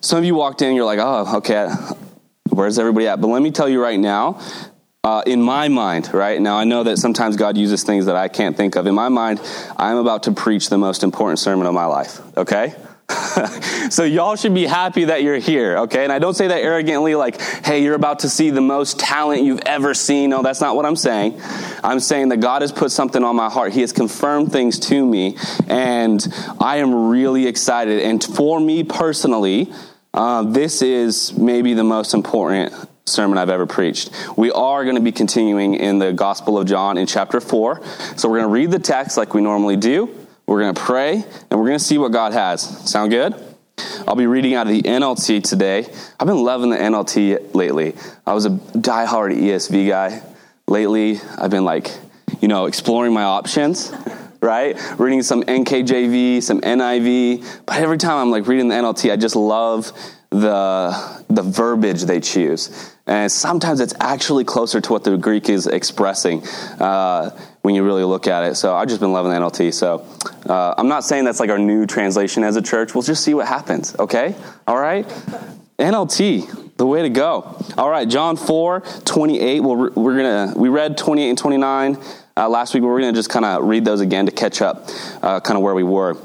some of you walked in, you're like, oh, okay, where's everybody at? But let me tell you right now, uh, in my mind, right now, I know that sometimes God uses things that I can't think of. In my mind, I'm about to preach the most important sermon of my life, okay? so y'all should be happy that you're here, okay? And I don't say that arrogantly like, hey, you're about to see the most talent you've ever seen. No, that's not what I'm saying. I'm saying that God has put something on my heart. He has confirmed things to me, and I am really excited. And for me personally, uh, this is maybe the most important sermon I've ever preached. We are going to be continuing in the Gospel of John in chapter 4. So we're going to read the text like we normally do. We're going to pray, and we're going to see what God has. Sound good? I'll be reading out of the NLT today. I've been loving the NLT lately. I was a diehard ESV guy. Lately, I've been like, you know, exploring my options, right? Reading some NKJV, some NIV. But every time I'm like reading the NLT, I just love the the verbiage they choose. And sometimes it's actually closer to what the Greek is expressing uh, when you really look at it. So I've just been loving the NLT. So uh, I'm not saying that's like our new translation as a church. We'll just see what happens, okay? All right? NLT, the way to go. All right, John 4, 28. Well, we're going to, we read 28 and 29 uh, last week, but we're going to just kind of read those again to catch up uh, kind of where we were.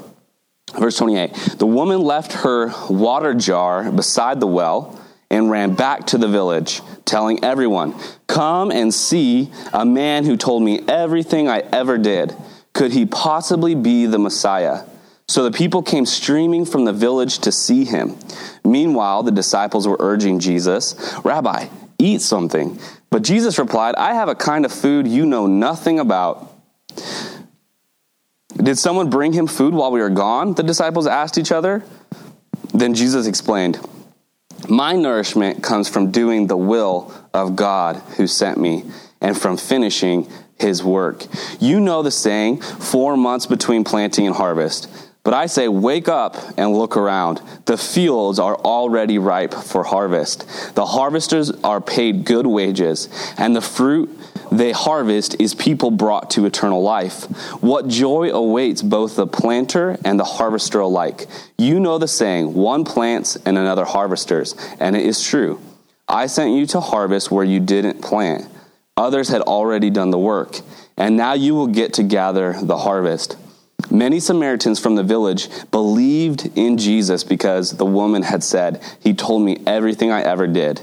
Verse 28 The woman left her water jar beside the well and ran back to the village, telling everyone, Come and see a man who told me everything I ever did. Could he possibly be the Messiah? So the people came streaming from the village to see him. Meanwhile, the disciples were urging Jesus, Rabbi, eat something. But Jesus replied, I have a kind of food you know nothing about. Did someone bring him food while we were gone? The disciples asked each other. Then Jesus explained, My nourishment comes from doing the will of God who sent me and from finishing his work. You know the saying, four months between planting and harvest. But I say, wake up and look around. The fields are already ripe for harvest. The harvesters are paid good wages, and the fruit they harvest is people brought to eternal life. What joy awaits both the planter and the harvester alike. You know the saying, one plants and another harvesters, and it is true. I sent you to harvest where you didn't plant. Others had already done the work, and now you will get to gather the harvest. Many Samaritans from the village believed in Jesus because the woman had said, He told me everything I ever did.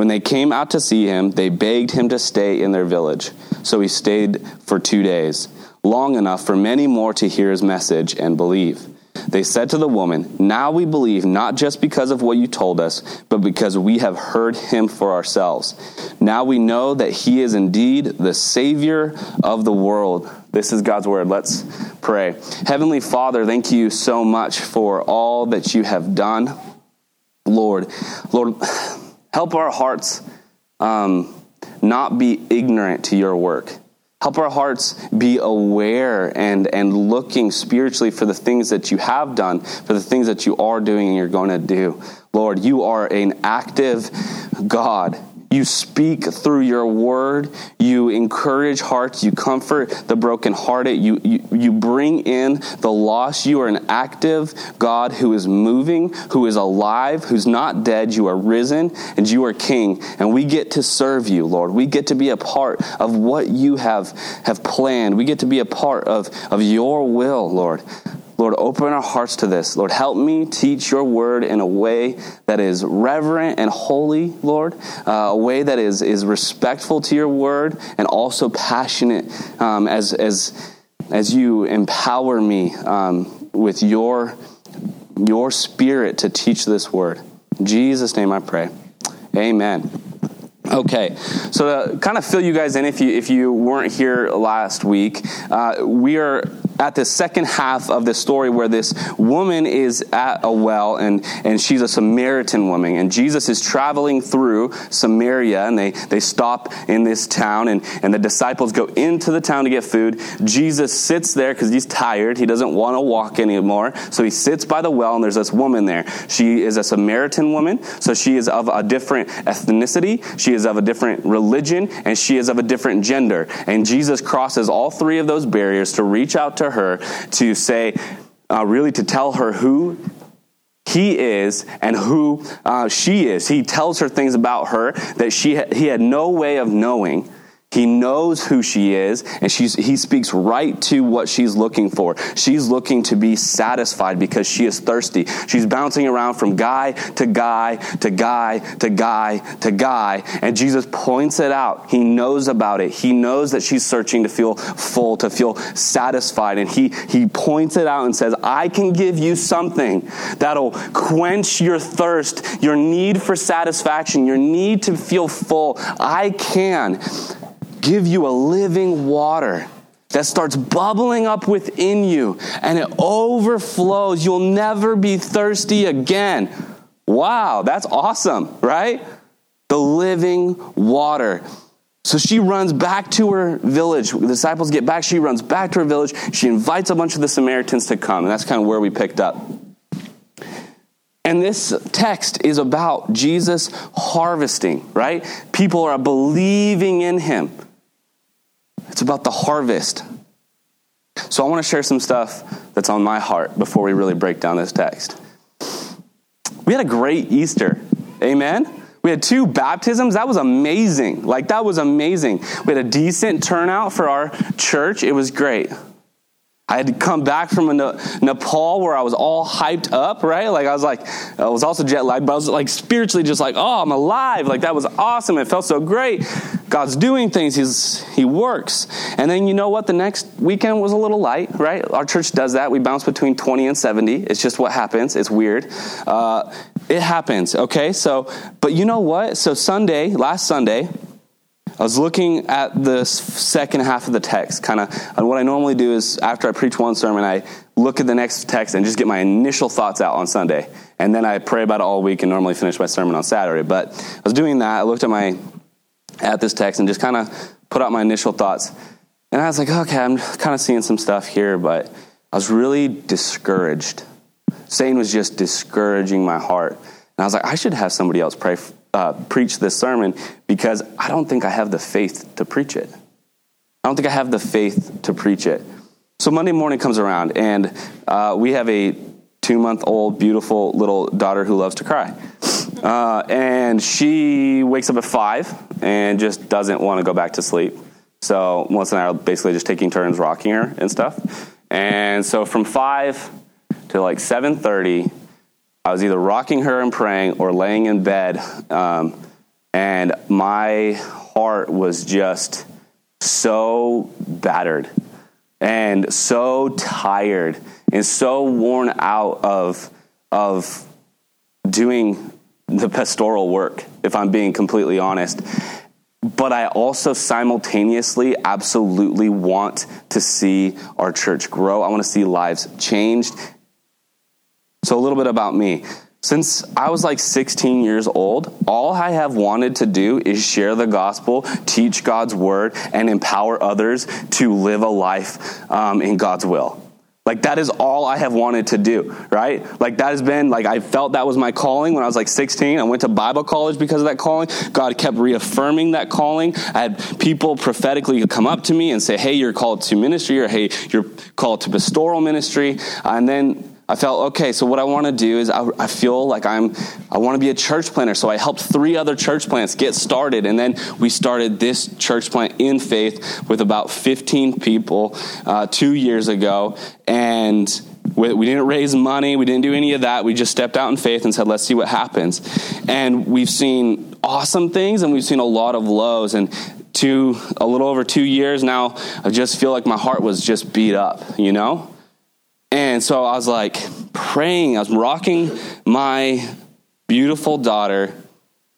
When they came out to see him, they begged him to stay in their village. So he stayed for two days, long enough for many more to hear his message and believe. They said to the woman, Now we believe, not just because of what you told us, but because we have heard him for ourselves. Now we know that he is indeed the Savior of the world. This is God's word. Let's pray. Heavenly Father, thank you so much for all that you have done. Lord, Lord, help our hearts um, not be ignorant to your work. Help our hearts be aware and, and looking spiritually for the things that you have done, for the things that you are doing and you're going to do. Lord, you are an active God. You speak through your word. You encourage hearts. You comfort the brokenhearted. You, you, you bring in the lost. You are an active God who is moving, who is alive, who's not dead. You are risen and you are king. And we get to serve you, Lord. We get to be a part of what you have, have planned. We get to be a part of, of your will, Lord. Lord, open our hearts to this. Lord, help me teach your word in a way that is reverent and holy, Lord, uh, a way that is, is respectful to your word and also passionate um, as, as, as you empower me um, with your, your spirit to teach this word. In Jesus' name I pray. Amen. Okay, so to kind of fill you guys in, if you if you weren't here last week, uh, we are at the second half of the story where this woman is at a well and, and she's a Samaritan woman. And Jesus is traveling through Samaria and they, they stop in this town and, and the disciples go into the town to get food. Jesus sits there because he's tired. He doesn't want to walk anymore. So he sits by the well and there's this woman there. She is a Samaritan woman. So she is of a different ethnicity. She is of a different religion and she is of a different gender. And Jesus crosses all three of those barriers to reach out to her to say, uh, really to tell her who he is and who uh, she is. He tells her things about her that she ha- he had no way of knowing. He knows who she is, and she's, he speaks right to what she's looking for. She's looking to be satisfied because she is thirsty. She's bouncing around from guy to guy to guy to guy to guy, and Jesus points it out. He knows about it. He knows that she's searching to feel full, to feel satisfied, and he, he points it out and says, I can give you something that'll quench your thirst, your need for satisfaction, your need to feel full. I can give you a living water that starts bubbling up within you and it overflows. You'll never be thirsty again. Wow, that's awesome, right? The living water. So she runs back to her village. The disciples get back. She runs back to her village. She invites a bunch of the Samaritans to come. And that's kind of where we picked up. And this text is about Jesus harvesting, right? People are believing in him. It's about the harvest. So I want to share some stuff that's on my heart before we really break down this text. We had a great Easter. Amen. We had two baptisms. That was amazing. Like, that was amazing. We had a decent turnout for our church. It was great. I had to come back from Nepal where I was all hyped up, right? Like I was like, I was also jet lagged, but I was like spiritually just like, oh, I'm alive. Like that was awesome. It felt so great. God's doing things. He's He works. And then you know what? The next weekend was a little light, right? Our church does that. We bounce between 20 and 70. It's just what happens. It's weird. Uh, it happens. Okay. So, but you know what? So Sunday, last Sunday. I was looking at the second half of the text, kind of. And what I normally do is after I preach one sermon, I look at the next text and just get my initial thoughts out on Sunday. And then I pray about it all week and normally finish my sermon on Saturday. But I was doing that. I looked at my at this text and just kind of put out my initial thoughts. And I was like, okay, I'm kind of seeing some stuff here, but I was really discouraged. Satan was just discouraging my heart. And I was like, I should have somebody else pray uh, preach this sermon because I don't think I have the faith to preach it. I don't think I have the faith to preach it. So Monday morning comes around, and uh, we have a two month old, beautiful little daughter who loves to cry. Uh, and she wakes up at five and just doesn't want to go back to sleep. So Melissa and I are basically just taking turns rocking her and stuff. And so from five to like seven thirty, I was either rocking her and praying or laying in bed, um, and my heart was just so battered and so tired and so worn out of of doing the pastoral work if i'm being completely honest. But i also simultaneously absolutely want to see our church grow. I want to see lives changed so, a little bit about me. Since I was like 16 years old, all I have wanted to do is share the gospel, teach God's word, and empower others to live a life um, in God's will. Like that is all I have wanted to do, right? Like that has been like I felt that was my calling when I was like 16. I went to Bible college because of that calling. God kept reaffirming that calling. I had people prophetically come up to me and say, "Hey, you're called to ministry," or "Hey, you're called to pastoral ministry." And then I felt, okay, so what I want to do is I, I, feel like I'm, I want to be a church planter. So I helped three other church plants get started. And then we started this church plant in faith with about 15 people uh, two years ago. And we, we didn't raise money. We didn't do any of that. We just stepped out in faith and said, let's see what happens. And we've seen awesome things and we've seen a lot of lows. And two, a little over two years now, I just feel like my heart was just beat up, you know? And so I was like praying, I was rocking my beautiful daughter,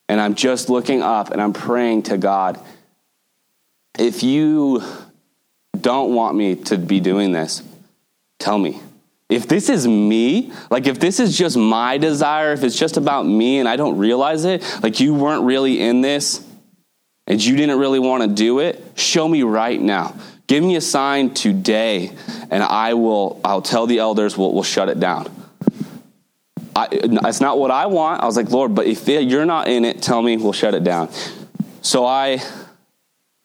and I'm just looking up and I'm praying to God. If you don't want me to be doing this, tell me. If this is me, like if this is just my desire, if it's just about me and I don't realize it, like you weren't really in this and you didn't really want to do it, show me right now. Give me a sign today, and I will. I'll tell the elders. We'll, we'll shut it down. I, it's not what I want. I was like, Lord, but if you're not in it, tell me. We'll shut it down. So I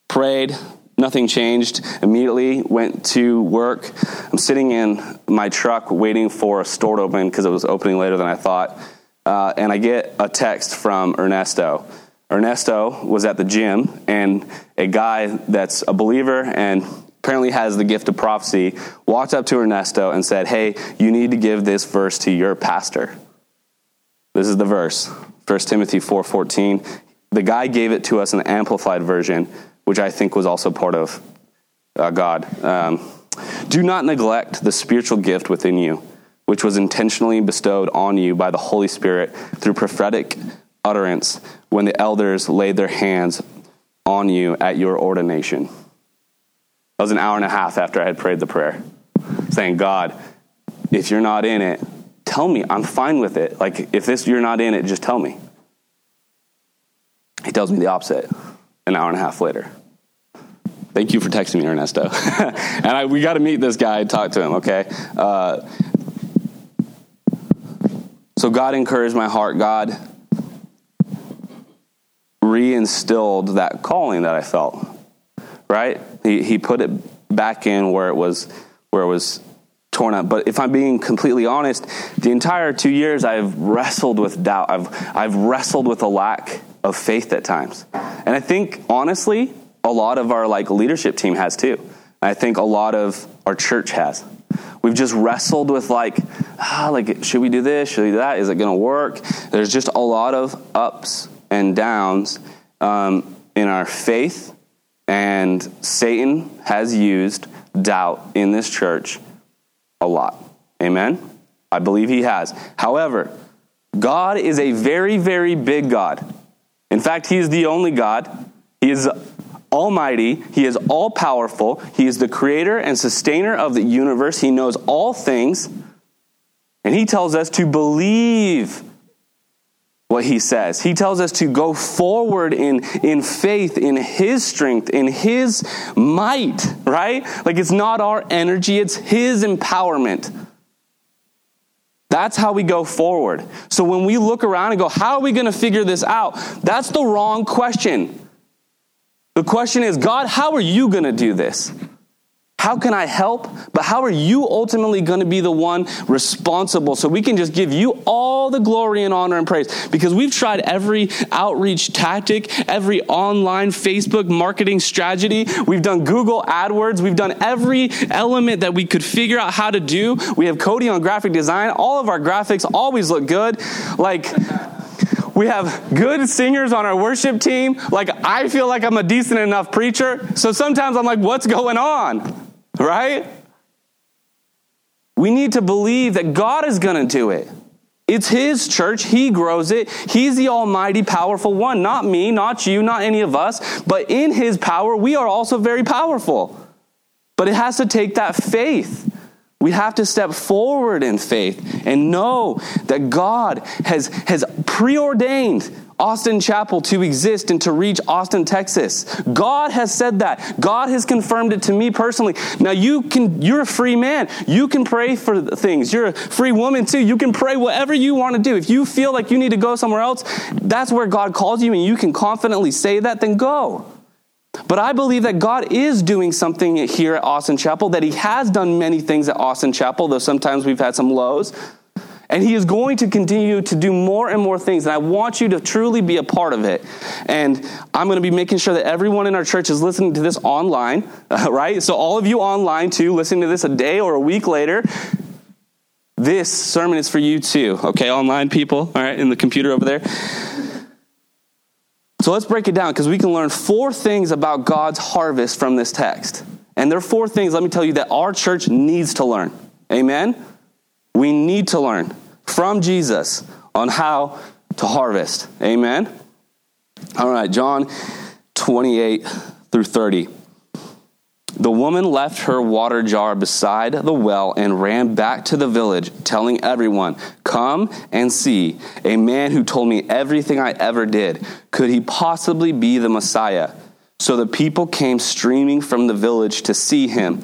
prayed, Nothing changed. Immediately went to work. I'm sitting in my truck waiting for a store to open because it was opening later than I thought. Uh, and I get a text from Ernesto. Ernesto was at the gym, and a guy that's a believer and apparently has the gift of prophecy walked up to Ernesto and said, Hey, you need to give this verse to your pastor. This is the verse 1 Timothy 4:14. The guy gave it to us in the amplified version, which I think was also part of uh, God. Um, Do not neglect the spiritual gift within you, which was intentionally bestowed on you by the Holy Spirit through prophetic utterance when the elders laid their hands on you at your ordination. That was an hour and a half after I had prayed the prayer, saying, God, if you're not in it, tell me. I'm fine with it. Like, if this you're not in it, just tell me. He tells me the opposite an hour and a half later. Thank you for texting me, Ernesto. and I, we got to meet this guy talk to him, okay? Uh, so God encouraged my heart. God reinstilled that calling that I felt. Right? He he put it back in where it was where it was torn up. But if I'm being completely honest, the entire two years I've wrestled with doubt. I've I've wrestled with a lack of faith at times. And I think honestly, a lot of our like leadership team has too. I think a lot of our church has. We've just wrestled with like, ah, like should we do this? Should we do that? Is it going to work? There's just a lot of ups and downs um, in our faith, and Satan has used doubt in this church a lot. Amen? I believe he has. However, God is a very, very big God. In fact, he is the only God. He is almighty. He is all powerful. He is the creator and sustainer of the universe. He knows all things. And he tells us to believe what he says. He tells us to go forward in, in faith, in his strength, in his might, right? Like it's not our energy, it's his empowerment. That's how we go forward. So when we look around and go, how are we going to figure this out? That's the wrong question. The question is, God, how are you going to do this? How can I help? But how are you ultimately going to be the one responsible so we can just give you all the glory and honor and praise? Because we've tried every outreach tactic, every online Facebook marketing strategy. We've done Google AdWords. We've done every element that we could figure out how to do. We have Cody on graphic design. All of our graphics always look good. Like, we have good singers on our worship team. Like, I feel like I'm a decent enough preacher. So sometimes I'm like, what's going on? Right? We need to believe that God is going to do it. It's His church. He grows it. He's the almighty, powerful one. Not me, not you, not any of us. But in His power, we are also very powerful. But it has to take that faith. We have to step forward in faith and know that God has, has preordained Austin Chapel to exist and to reach Austin, Texas. God has said that. God has confirmed it to me personally. Now you can you're a free man. You can pray for things. You're a free woman too. You can pray whatever you want to do. If you feel like you need to go somewhere else, that's where God calls you and you can confidently say that, then go. But I believe that God is doing something here at Austin Chapel, that He has done many things at Austin Chapel, though sometimes we've had some lows. And he is going to continue to do more and more things. And I want you to truly be a part of it. And I'm going to be making sure that everyone in our church is listening to this online, right? So, all of you online too, listening to this a day or a week later, this sermon is for you too, okay? Online people, all right, in the computer over there. So, let's break it down because we can learn four things about God's harvest from this text. And there are four things, let me tell you, that our church needs to learn. Amen? We need to learn from Jesus on how to harvest. Amen? All right, John 28 through 30. The woman left her water jar beside the well and ran back to the village, telling everyone, Come and see a man who told me everything I ever did. Could he possibly be the Messiah? So the people came streaming from the village to see him.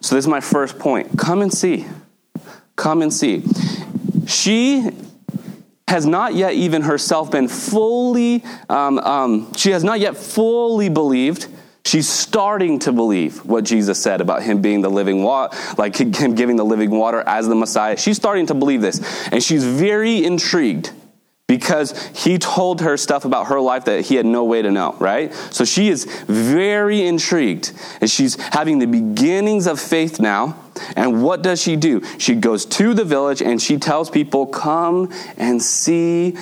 So, this is my first point. Come and see. Come and see. She has not yet even herself been fully, um, um, she has not yet fully believed. She's starting to believe what Jesus said about him being the living water, like him giving the living water as the Messiah. She's starting to believe this. And she's very intrigued because he told her stuff about her life that he had no way to know, right? So she is very intrigued. And she's having the beginnings of faith now. And what does she do? She goes to the village and she tells people, Come and see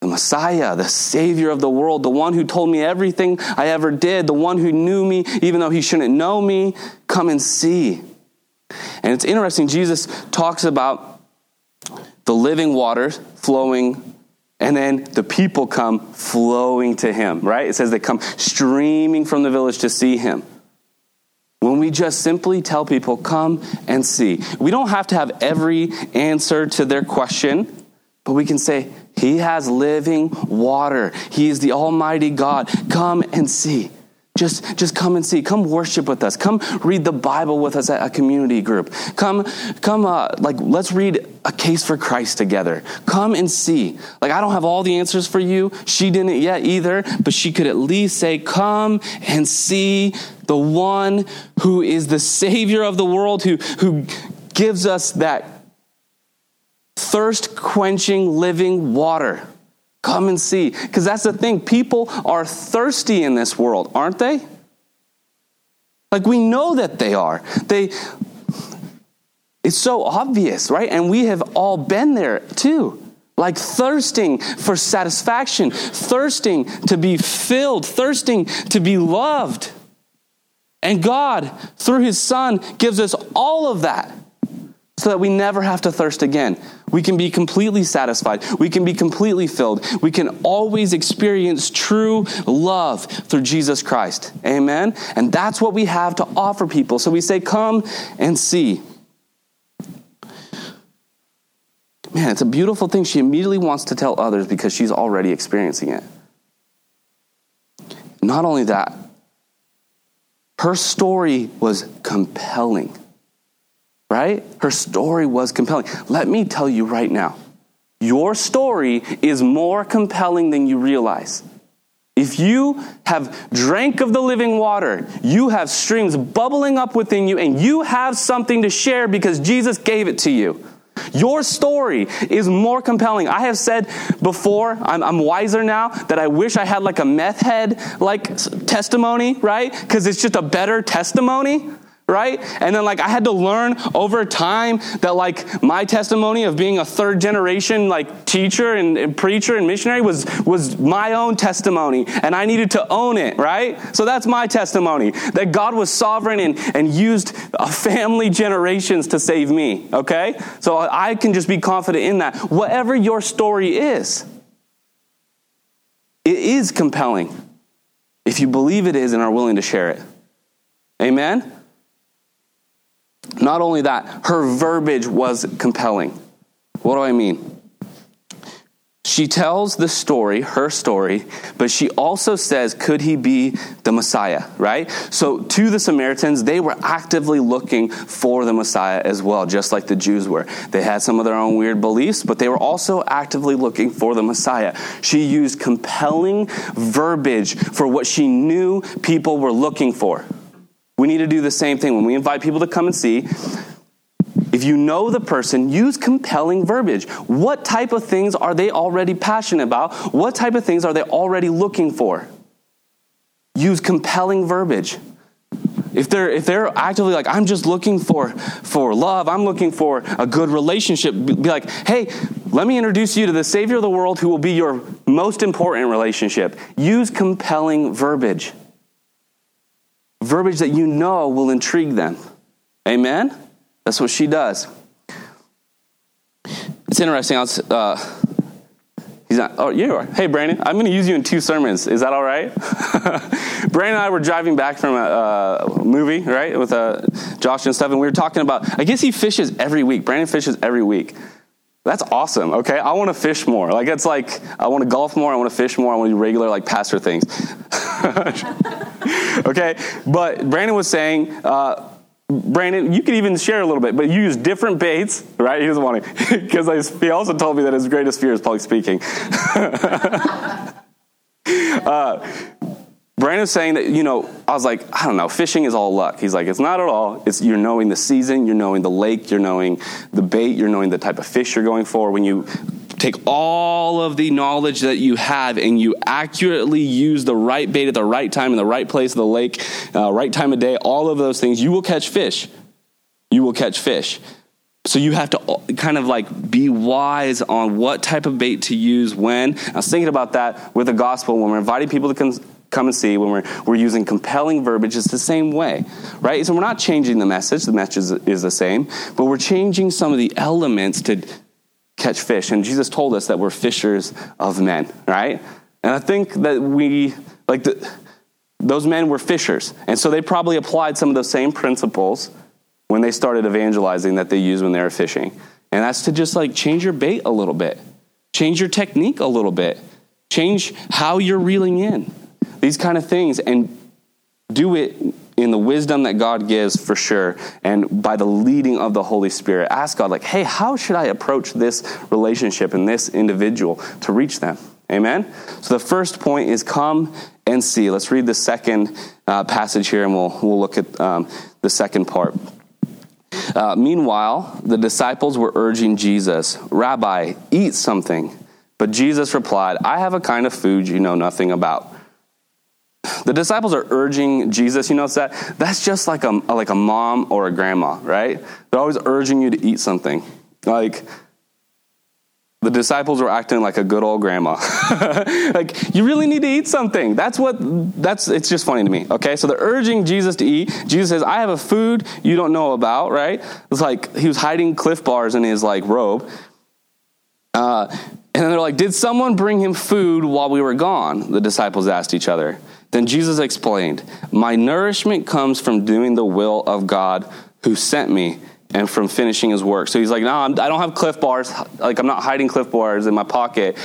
the Messiah, the Savior of the world, the one who told me everything I ever did, the one who knew me even though he shouldn't know me. Come and see. And it's interesting, Jesus talks about the living waters flowing, and then the people come flowing to him, right? It says they come streaming from the village to see him. When we just simply tell people, come and see, we don't have to have every answer to their question, but we can say, He has living water. He is the Almighty God. Come and see. Just, just come and see. Come worship with us. Come read the Bible with us at a community group. Come, come, uh, like, let's read a case for Christ together. Come and see. Like, I don't have all the answers for you. She didn't yet either, but she could at least say, Come and see the one who is the Savior of the world, who, who gives us that thirst quenching living water. Come and see. Because that's the thing. People are thirsty in this world, aren't they? Like we know that they are. They it's so obvious, right? And we have all been there too. Like thirsting for satisfaction, thirsting to be filled, thirsting to be loved. And God, through His Son, gives us all of that so that we never have to thirst again. We can be completely satisfied. We can be completely filled. We can always experience true love through Jesus Christ. Amen? And that's what we have to offer people. So we say, Come and see. Man, it's a beautiful thing. She immediately wants to tell others because she's already experiencing it. Not only that, her story was compelling right? Her story was compelling. Let me tell you right now your story is more compelling than you realize. If you have drank of the living water, you have streams bubbling up within you, and you have something to share because Jesus gave it to you. Your story is more compelling. I have said before, I'm, I'm wiser now, that I wish I had like a meth head like testimony, right? Because it's just a better testimony right? And then like I had to learn over time that like my testimony of being a third generation like teacher and, and, preacher and missionary was was my own testimony and I needed to own it, right? So that's my testimony that God was sovereign and, and used a family generations to save me, okay? So I can just be confident in that. Whatever your story is, it is compelling if you believe it is and are willing to share it. Amen? Not only that, her verbiage was compelling. What do I mean? She tells the story, her story, but she also says, could he be the Messiah, right? So to the Samaritans, they were actively looking for the Messiah as well, just like the Jews were. They had some of their own weird beliefs, but they were also actively looking for the Messiah. She used compelling verbiage for what she knew people were looking for. We need to do the same thing when we invite people to come and see. If you know the person, use compelling verbiage. What type of things are they already passionate about? What type of things are they already looking for? Use compelling verbiage. If they're if they're actively like I'm just looking for for love, I'm looking for a good relationship, be like, "Hey, let me introduce you to the savior of the world who will be your most important relationship." Use compelling verbiage verbiage that you know will intrigue them. Amen? That's what she does. It's interesting. I was, uh, he's not, oh, you are. Hey, Brandon, I'm going to use you in two sermons. Is that all right? Brandon and I were driving back from a, a movie, right, with uh, Josh and stuff, and we were talking about, I guess he fishes every week. Brandon fishes every week. That's awesome. Okay, I want to fish more. Like it's like I want to golf more. I want to fish more. I want to do regular like pastor things. okay, but Brandon was saying. Uh, Brandon, you could even share a little bit, but you use different baits, right? He doesn't want to, because he also told me that his greatest fear is public speaking. uh, Brandon's saying that, you know, I was like, I don't know, fishing is all luck. He's like, it's not at all. It's you're knowing the season, you're knowing the lake, you're knowing the bait, you're knowing the type of fish you're going for. When you take all of the knowledge that you have and you accurately use the right bait at the right time in the right place of the lake, uh, right time of day, all of those things, you will catch fish. You will catch fish. So you have to uh, kind of like be wise on what type of bait to use when. I was thinking about that with the gospel when we're inviting people to come, and see, when we're, we're using compelling verbiage, it's the same way, right? So we're not changing the message, the message is, is the same, but we're changing some of the elements to catch fish. And Jesus told us that we're fishers of men, right? And I think that we, like, the, those men were fishers. And so they probably applied some of those same principles when they started evangelizing that they used when they were fishing. And that's to just like change your bait a little bit, change your technique a little bit, change how you're reeling in, these kind of things, and do it in the wisdom that God gives for sure, and by the leading of the Holy Spirit. Ask God, like, hey, how should I approach this relationship and this individual to reach them? Amen? So the first point is come and see. Let's read the second uh, passage here and we'll, we'll look at um, the second part. Uh, meanwhile, the disciples were urging Jesus, Rabbi, eat something. But Jesus replied, I have a kind of food you know nothing about. The disciples are urging Jesus. You notice that? That's just like a, like a mom or a grandma, right? They're always urging you to eat something. Like, the disciples were acting like a good old grandma. like, you really need to eat something. That's what, that's, it's just funny to me. Okay, so they're urging Jesus to eat. Jesus says, I have a food you don't know about, right? It's like he was hiding Clif bars in his, like, robe. Uh, and then they're like, Did someone bring him food while we were gone? The disciples asked each other. Then Jesus explained, My nourishment comes from doing the will of God who sent me and from finishing his work. So he's like, No, I'm, I do not have Clif bars. Like, I'm not hiding Clif bars in my pocket.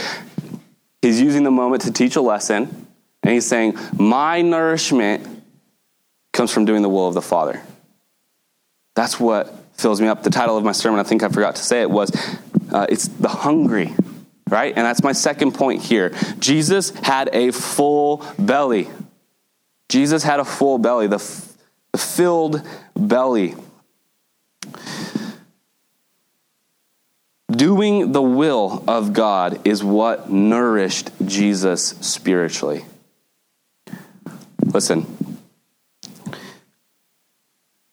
He's using the moment to teach a lesson. And he's saying, My nourishment comes from doing the will of the Father. That's what fills me up. The title of my sermon, I think I forgot to say it, was uh, It's the Hungry right? And that's my second point here. Jesus had a full belly. Jesus had a full belly, the, f- the filled belly. Doing the will of God is what nourished Jesus spiritually. Listen,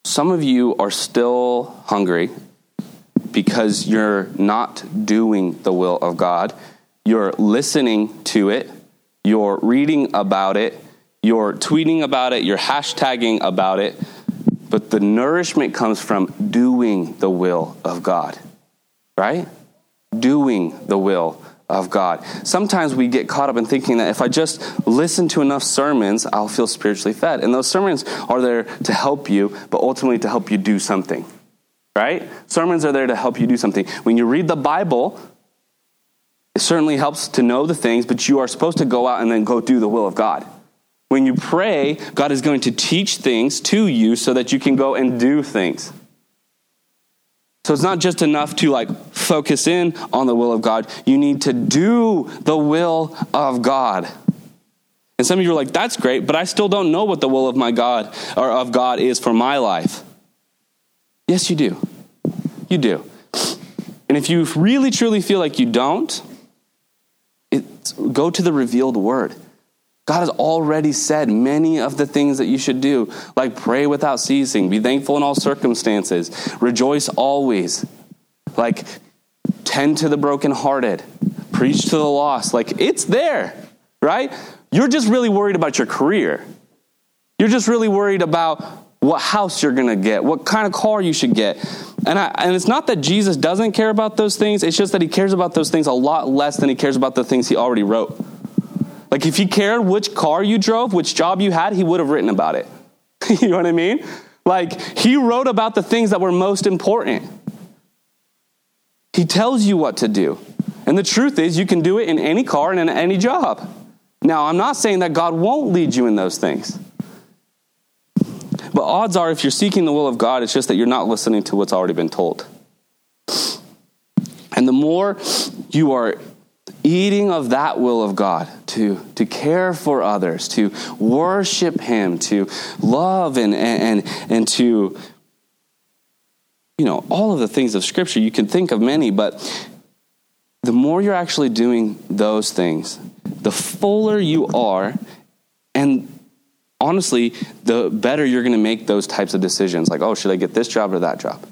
some of you are still hungry because you're not doing the will of God. You're listening to it, you're reading about it, you're tweeting about it, you're hashtagging about it, but the nourishment comes from doing the will of God, right? Doing the will of God. Sometimes we get caught up in thinking that if I just listen to enough sermons, I'll feel spiritually fed. And those sermons are there to help you, but ultimately to help you do something right? Sermons are there to help you do something. When you read the Bible, it certainly helps to know the things, but you are supposed to go out and then go do the will of God. When you pray, God is going to teach things to you so that you can go and do things. So it's not just enough to like focus in on the will of God. You need to do the will of God. And some of you are like, that's great, but I still don't know what the will of my God or of God is for my life. Yes, you do. You do. And if you really truly feel like you don't, go to the revealed word. God has already said many of the things that you should do, like pray without ceasing, be thankful in all circumstances, rejoice always, like tend to the brokenhearted, preach to the lost. Like it's there, right? You're just really worried about your career. You're just really worried about what house you're going to get, what kind of car you should get. And, I, and it's not that Jesus doesn't care about those things, it's just that he cares about those things a lot less than he cares about the things he already wrote. Like if he cared which car you drove, which job you had, he would have written about it. you know what I mean? Like he wrote about the things that were most important. He tells you what to do. And the truth is, you can do it in any car and in any job. Now, I'm not saying that God won't lead you in those things. But odds are, if you're seeking the will of God, it's just that you're not listening to what's already been told. And the more you are eating of that will of God to, to care for others, to worship Him, to love and, and, and to, you know, all of the things of Scripture. You can think of many, but the more you're actually doing those things, the fuller you are, and honestly, the better you're going to make those types of decisions. Like, oh, should I get this job or that job?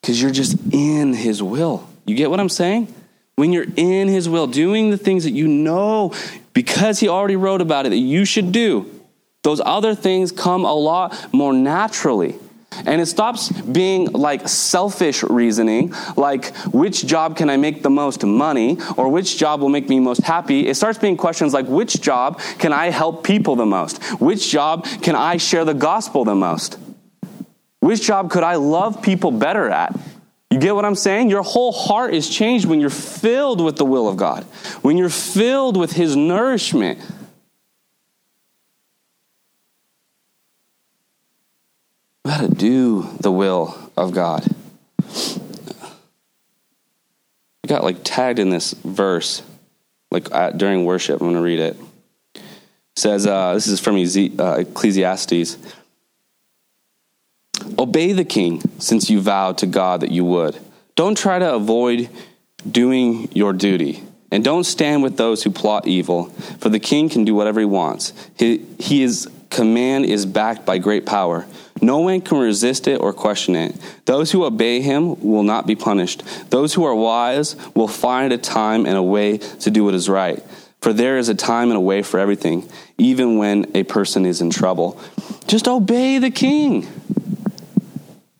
Because you're just in His will. You get what I'm saying? When you're in His will, doing the things that you know because He already wrote about it that you should do, those other things come a lot more naturally. And it stops being like selfish reasoning, like which job can I make the most money or which job will make me most happy. It starts being questions like which job can I help people the most? Which job can I share the gospel the most? Which job could I love people better at? You get what I'm saying? Your whole heart is changed when you're filled with the will of God, when you're filled with His nourishment. We got to do the will of God. I got like tagged in this verse, like at, during worship. I'm going to read it. it says, uh, this is from uh, Ecclesiastes. Obey the king, since you vowed to God that you would. Don't try to avoid doing your duty. And don't stand with those who plot evil, for the king can do whatever he wants. He, his command is backed by great power. No one can resist it or question it. Those who obey him will not be punished. Those who are wise will find a time and a way to do what is right. For there is a time and a way for everything, even when a person is in trouble. Just obey the king.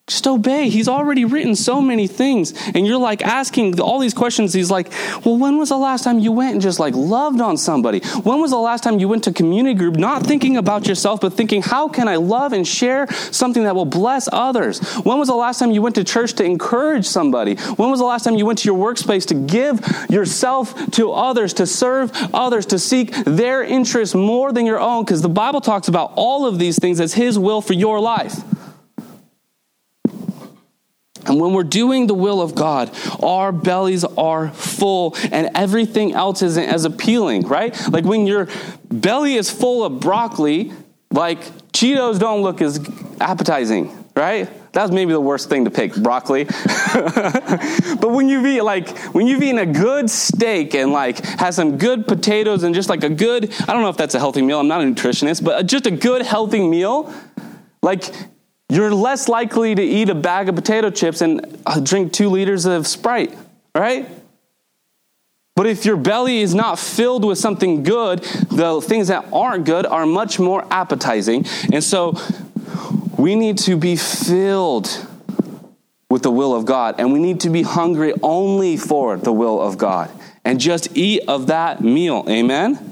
Just obey. He's already written so many things. And you're like asking all these questions. He's like, well, when was the last time you went and just like loved on somebody? When was the last time you went to community group, not thinking about yourself, but thinking, how can I love and share something that will bless others? When was the last time you went to church to encourage somebody? When was the last time you went to your workspace to give yourself to others, to serve others, to seek their interests more than your own? Because the Bible talks about all of these things as His will for your life. And when we're doing the will of God, our bellies are full and everything else isn't as appealing, right? Like when your belly is full of broccoli, like Cheetos don't look as appetizing, right? That's maybe the worst thing to pick, broccoli. but when you've eaten like when you've eaten a good steak and like has some good potatoes and just like a good, I don't know if that's a healthy meal, I'm not a nutritionist, but just a good healthy meal, like you're less likely to eat a bag of potato chips and uh, drink two liters of Sprite, right? But if your belly is not filled with something good, the things that aren't good are much more appetizing. And so we need to be filled with the will of God, and we need to be hungry only for the will of God and just eat of that meal. Amen?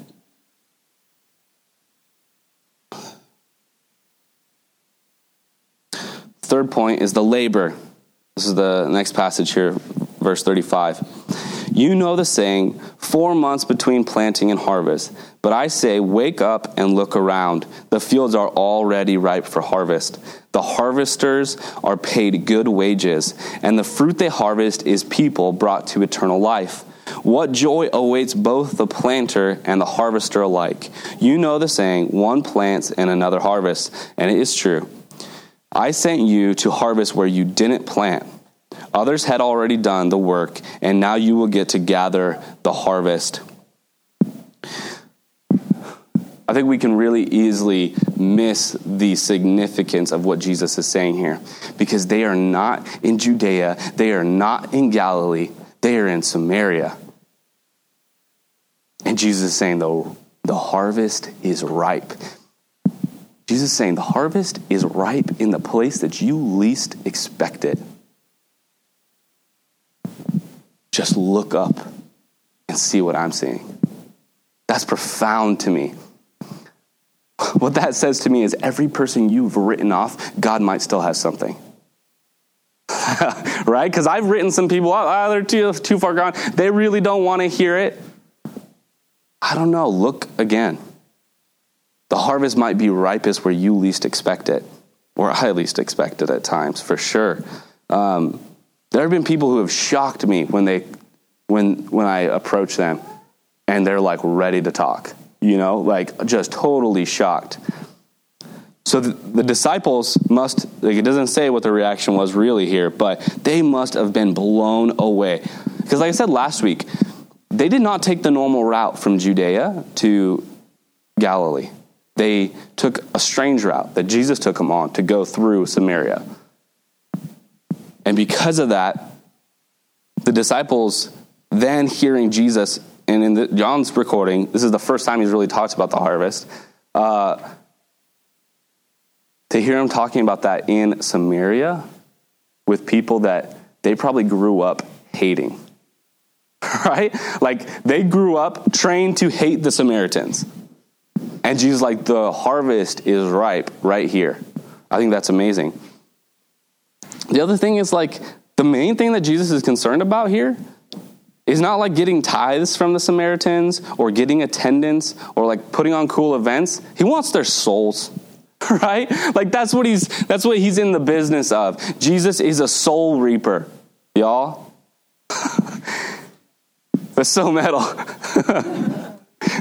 Third point is the labor. This is the next passage here, verse 35. You know the saying, four months between planting and harvest. But I say, wake up and look around. The fields are already ripe for harvest. The harvesters are paid good wages, and the fruit they harvest is people brought to eternal life. What joy awaits both the planter and the harvester alike. You know the saying, one plants and another harvests, and it is true. I sent you to harvest where you didn't plant. Others had already done the work, and now you will get to gather the harvest. I think we can really easily miss the significance of what Jesus is saying here because they are not in Judea, they are not in Galilee, they are in Samaria. And Jesus is saying, though, the harvest is ripe. Jesus is saying the harvest is ripe in the place that you least expect it. Just look up and see what I'm seeing. That's profound to me. What that says to me is every person you've written off, God might still have something. right? Because I've written some people oh, ah, they're too, too far gone. They really don't want to hear it. I don't know. Look again. The harvest might be ripest where you least expect it, or I least expect it at times, for sure. Um, there have been people who have shocked me when they when when I approach them. and they're like ready to talk, you know, like just totally shocked. So the, the, disciples must, like it doesn't say what the reaction was really here, but they must have been blown away. Because, like I said last week, they did not take the normal route from Judea to Galilee. They took a strange route that Jesus took them on to go through Samaria. And because of that, the disciples then hearing Jesus, and in the, John's recording, this is the first time he's really talked about the harvest. Uh, to hear him talking about that in Samaria with people that they probably grew up hating. Right? Like they grew up trained to hate the Samaritans. And Jesus like the harvest is ripe right here. I think that's amazing. The other thing is like the main thing that Jesus is concerned about here is not like getting tithes from the Samaritans or getting attendance or like putting on cool events. He wants their souls. Right? Like that's what he's that's what he's in the business of. Jesus is a soul reaper. Y'all? that's so metal.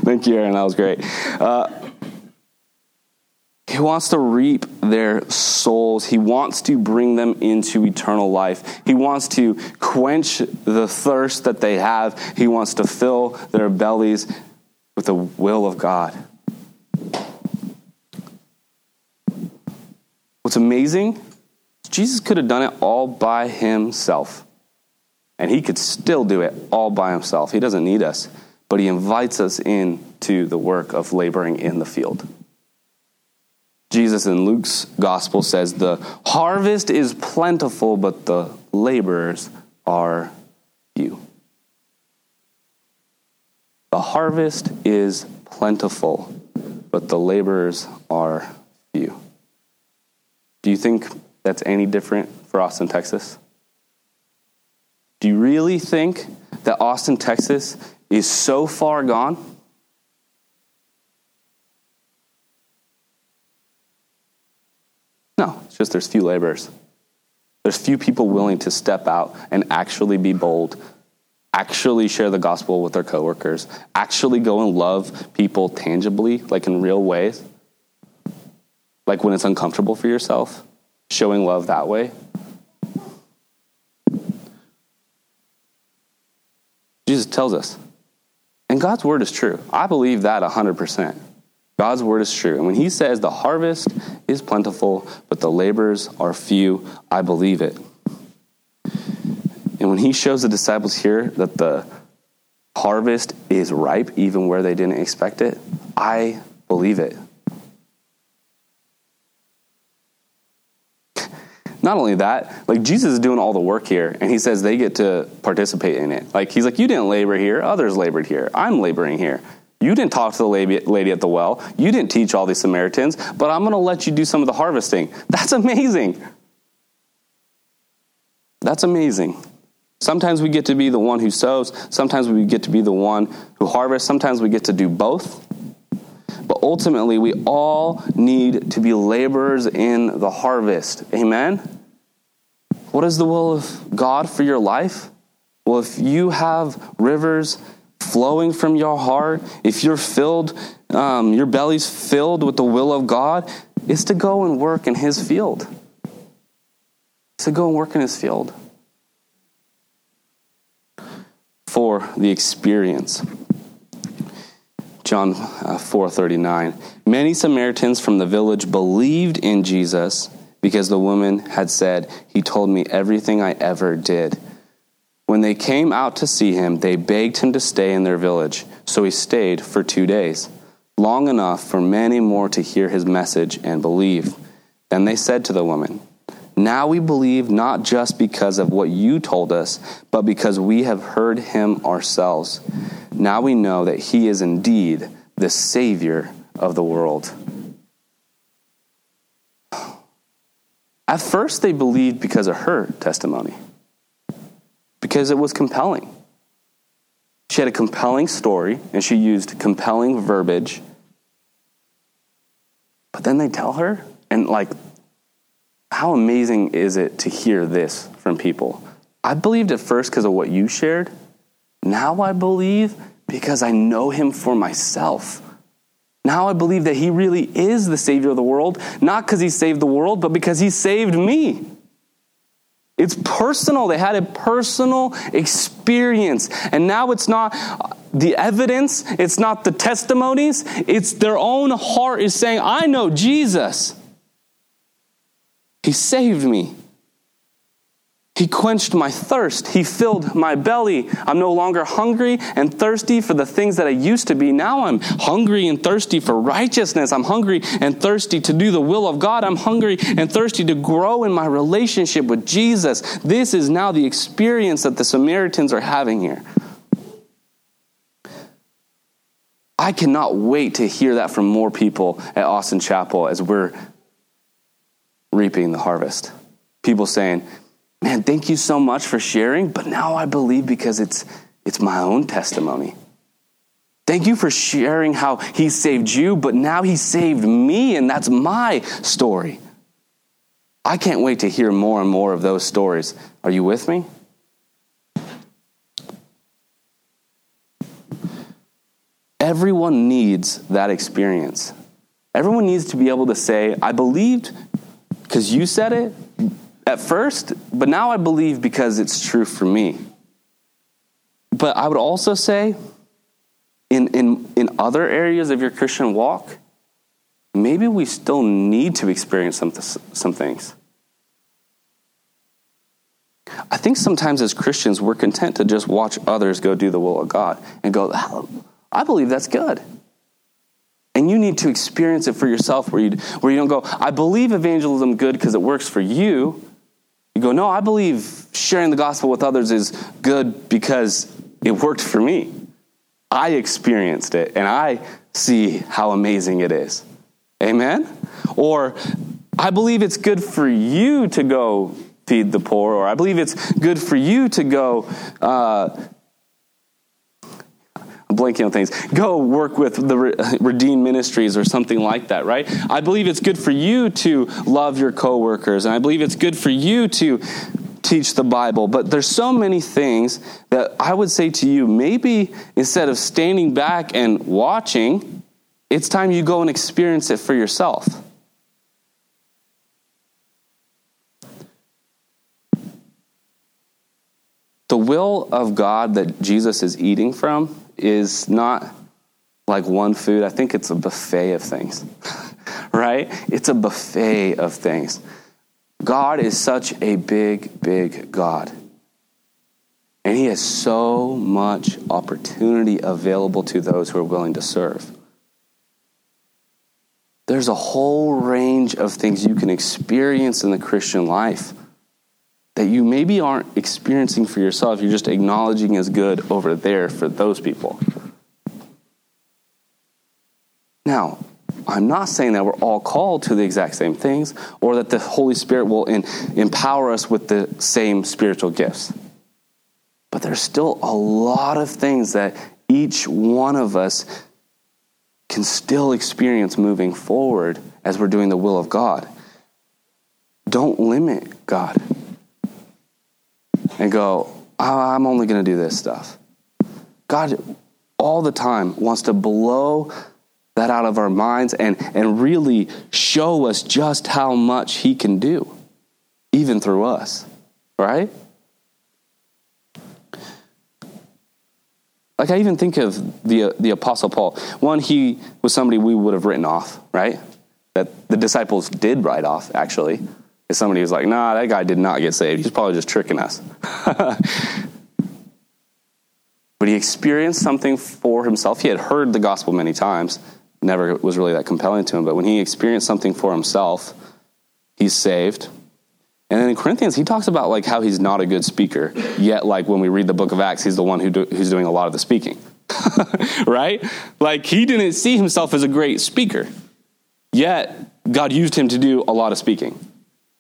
Thank you, Aaron. That was great. Uh, he wants to reap their souls. He wants to bring them into eternal life. He wants to quench the thirst that they have. He wants to fill their bellies with the will of God. What's amazing, Jesus could have done it all by himself. And he could still do it all by himself. He doesn't need us, but he invites us into the work of laboring in the field. Jesus in Luke's gospel says, The harvest is plentiful, but the laborers are few. The harvest is plentiful, but the laborers are few. Do you think that's any different for Austin, Texas? Do you really think that Austin, Texas is so far gone? No, it's just there's few laborers. There's few people willing to step out and actually be bold, actually share the gospel with their coworkers, actually go and love people tangibly, like in real ways. Like when it's uncomfortable for yourself, showing love that way. Jesus tells us. And God's word is true. I believe that 100%. God's word is true. And when he says the harvest is plentiful, but the laborers are few, I believe it. And when he shows the disciples here that the harvest is ripe, even where they didn't expect it, I believe it. Not only that, like Jesus is doing all the work here, and he says they get to participate in it. Like he's like, you didn't labor here, others labored here. I'm laboring here. You didn't talk to the lady at the well. You didn't teach all these Samaritans, but I'm going to let you do some of the harvesting. That's amazing. That's amazing. Sometimes we get to be the one who sows, sometimes we get to be the one who harvests, sometimes we get to do both. But ultimately, we all need to be laborers in the harvest. Amen? What is the will of God for your life? Well, if you have rivers flowing from your heart, if you're filled, um, your belly's filled with the will of God, it's to go and work in His field. To go and work in His field for the experience. John uh, 4:39. Many Samaritans from the village believed in Jesus because the woman had said, "He told me everything I ever did." When they came out to see him, they begged him to stay in their village. So he stayed for 2 days, long enough for many more to hear his message and believe. Then they said to the woman, now we believe not just because of what you told us, but because we have heard him ourselves. Now we know that he is indeed the Savior of the world. At first, they believed because of her testimony, because it was compelling. She had a compelling story, and she used compelling verbiage. But then they tell her, and like, how amazing is it to hear this from people? I believed at first because of what you shared. Now I believe because I know him for myself. Now I believe that he really is the Savior of the world, not because he saved the world, but because he saved me. It's personal. They had a personal experience. And now it's not uh, the evidence, it's not the testimonies, it's their own heart is saying, I know Jesus. He saved me. He quenched my thirst. He filled my belly. I'm no longer hungry and thirsty for the things that I used to be. Now I'm hungry and thirsty for righteousness. I'm hungry and thirsty to do the will of God. I'm hungry and thirsty to grow in my relationship with Jesus. This is now the experience that the Samaritans are having here. I cannot wait to hear that from more people at Austin Chapel as we're reaping the harvest. People saying, man, thank you so much for sharing, but now I believe because it's, it's my own testimony. Thank you for sharing how he saved you, but now he saved me, and that's my story. I can't wait to hear more and more of those stories. Are you with me? Everyone needs that experience. Everyone needs to be able to say, I believed because you said it, at first, but now I believe because it's true for me. But I would also say, in, in, in other areas of your Christian walk, maybe we still need to experience some, some things. I think sometimes as Christians, we're content to just watch others go do the will of God and go, I believe that's good. And you need to experience it for yourself where you, where you don't go, I believe evangelism good because it works for you. You go, no, I believe sharing the gospel with others is good because it worked for me. I experienced it and I see how amazing it is. Amen? Or I believe it's good for you to go feed the poor, or I believe it's good for you to go uh, blanking on things. Go work with the Redeemed Ministries or something like that, right? I believe it's good for you to love your coworkers, and I believe it's good for you to teach the Bible. But there's so many things that I would say to you, maybe instead of standing back and watching, it's time you go and experience it for yourself. The will of God that Jesus is eating from is not like one food. I think it's a buffet of things, right? It's a buffet of things. God is such a big, big God. And He has so much opportunity available to those who are willing to serve. There's a whole range of things you can experience in the Christian life that you maybe aren't experiencing for yourself, you're just acknowledging as good over there for those people. Now, I'm not saying that we're all called to the exact same things or that the Holy Spirit will in, empower us with the same spiritual gifts. But there's still a lot of things that each one of us can still experience moving forward as we're doing the will of God. Don't limit God and go, oh, I'm only going to do this stuff. God, all the time, wants to blow that out of our minds and, and really show us just how much He can do, even through us, right? Like, I even think of the, the Apostle Paul. One, he was somebody we would have written off, right? That the disciples did write off, actually is somebody who's like, nah, that guy did not get saved. He's probably just tricking us. but he experienced something for himself. He had heard the gospel many times, never was really that compelling to him. But when he experienced something for himself, he's saved. And then in Corinthians, he talks about like how he's not a good speaker. Yet, like when we read the book of Acts, he's the one who do, who's doing a lot of the speaking, right? Like he didn't see himself as a great speaker. Yet God used him to do a lot of speaking.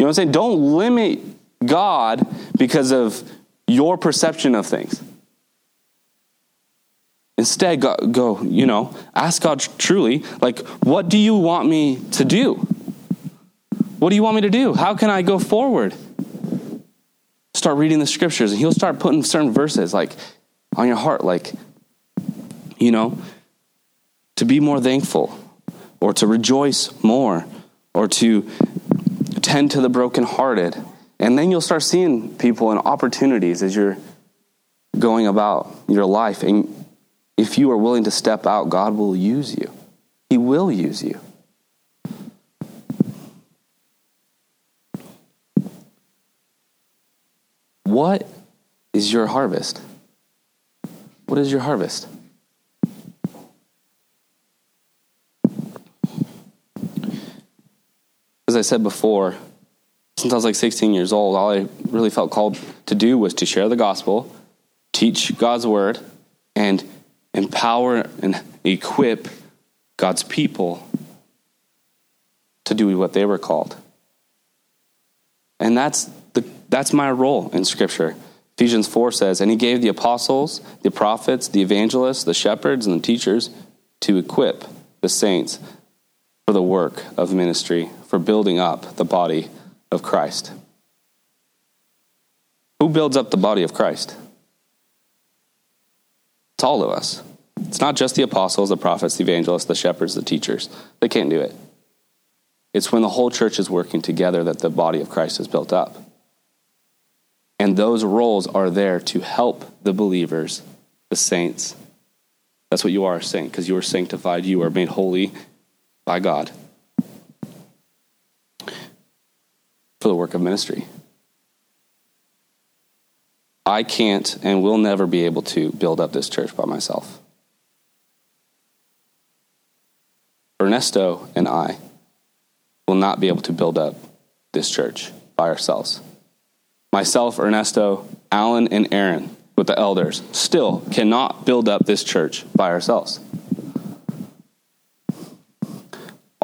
Know what I'm saying? Don't limit God because of your perception of things. Instead, go, go, you know, ask God truly, like, what do you want me to do? What do you want me to do? How can I go forward? Start reading the scriptures, and He'll start putting certain verses, like, on your heart, like, you know, to be more thankful or to rejoice more or to tend to the brokenhearted. And then you'll start seeing people and opportunities as you're going about your life. And if you are willing to step out, God will use you. He will use you. What is your harvest? What is your harvest? As I said before, since I was like 16 years old, all I really felt called to do was to share the gospel, teach God's word, and empower and equip God's people to do what they were called. And that's the that's my role in scripture. Ephesians 4 says, "And he gave the apostles, the prophets, the evangelists, the shepherds and the teachers to equip the saints for the work of ministry, for building up the body of Christ." Who builds up the body of Christ? It's all of us. It's not just the apostles, the prophets, the evangelists, the shepherds, the teachers. They can't do it. It's when the whole church is working together that the body of Christ is built up. And those roles are there to help the believers, the saints. That's what you are, a saint, because you are sanctified, you are made holy by God for the work of ministry. I can't and will never be able to build up this church by myself. Ernesto and I will not be able to build up this church by ourselves. Myself, Ernesto, Alan, and Aaron, with the elders, still cannot build up this church by ourselves.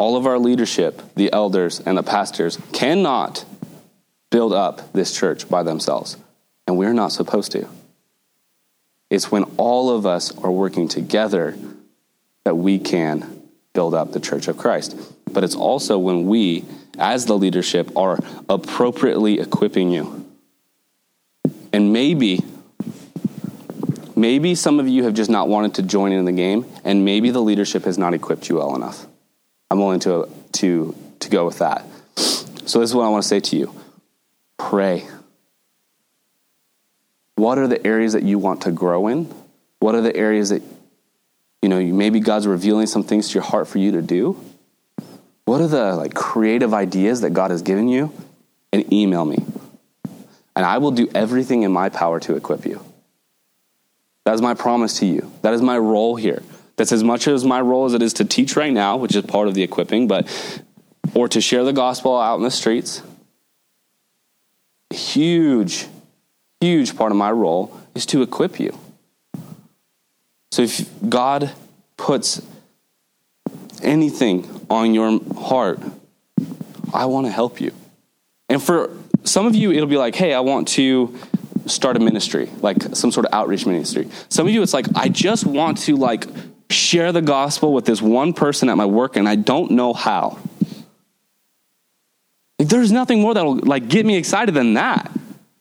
All of our leadership, the elders, and the pastors cannot build up this church by themselves and we're not supposed to. It's when all of us are working together that we can build up the church of Christ. But it's also when we, as the leadership, are appropriately equipping you. And maybe, maybe some of you have just not wanted to join in the game, and maybe the leadership has not equipped you well enough. I'm willing to, to, to go with that. So, this is what I want to say to you pray what are the areas that you want to grow in? What are the areas that, you know, maybe God's revealing some things to your heart for you to do? What are the like creative ideas that God has given you? And email me. And I will do everything in my power to equip you. That is my promise to you. That is my role here. That's as much as my role as it is to teach right now, which is part of the equipping, but or to share the gospel out in the streets. Huge huge part of my role is to equip you. So if God puts anything on your heart, I want to help you. And for some of you, it'll be like, hey, I want to start a ministry, like some sort of outreach ministry. Some of you, it's like, I just want to like share the gospel with this one person at my work and I don't know how. Like, there's nothing more that'll like get me excited than that.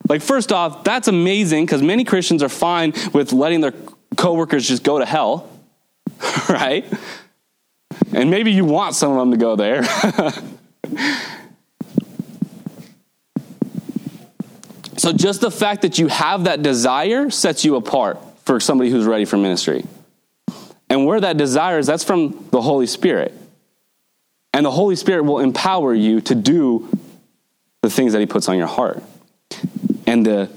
Like, first off, that's amazing because many Christians are fine with letting their coworkers just go to hell, right? And maybe you want some of them to go there. so, just the fact that you have that desire sets you apart for somebody who's ready for ministry. And where that desire is, that's from the Holy Spirit. And the Holy Spirit will empower you to do the things that He puts on your heart. And the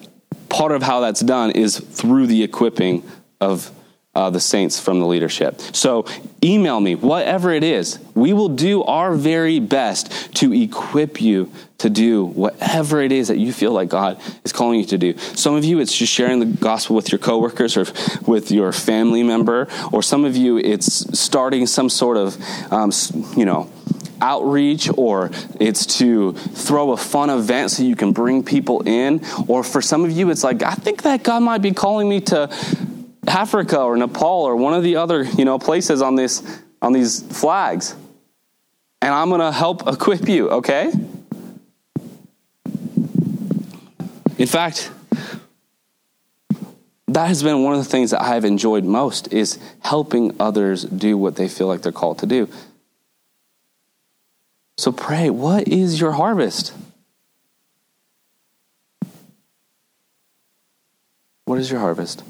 part of how that's done is through the equipping of uh, the saints from the leadership. So email me, whatever it is. We will do our very best to equip you to do whatever it is that you feel like God is calling you to do. Some of you, it's just sharing the gospel with your coworkers or with your family member, or some of you, it's starting some sort of, um, you know, outreach or it's to throw a fun event so you can bring people in. Or for some of you, it's like, I think that God might be calling me to Africa or Nepal or one of the other, you know, places on this on these flags. And I'm going to help equip you, okay? In fact, that has been one of the things that I've enjoyed most is helping others do what they feel like they're called to do. So pray, what is your harvest? What is your harvest?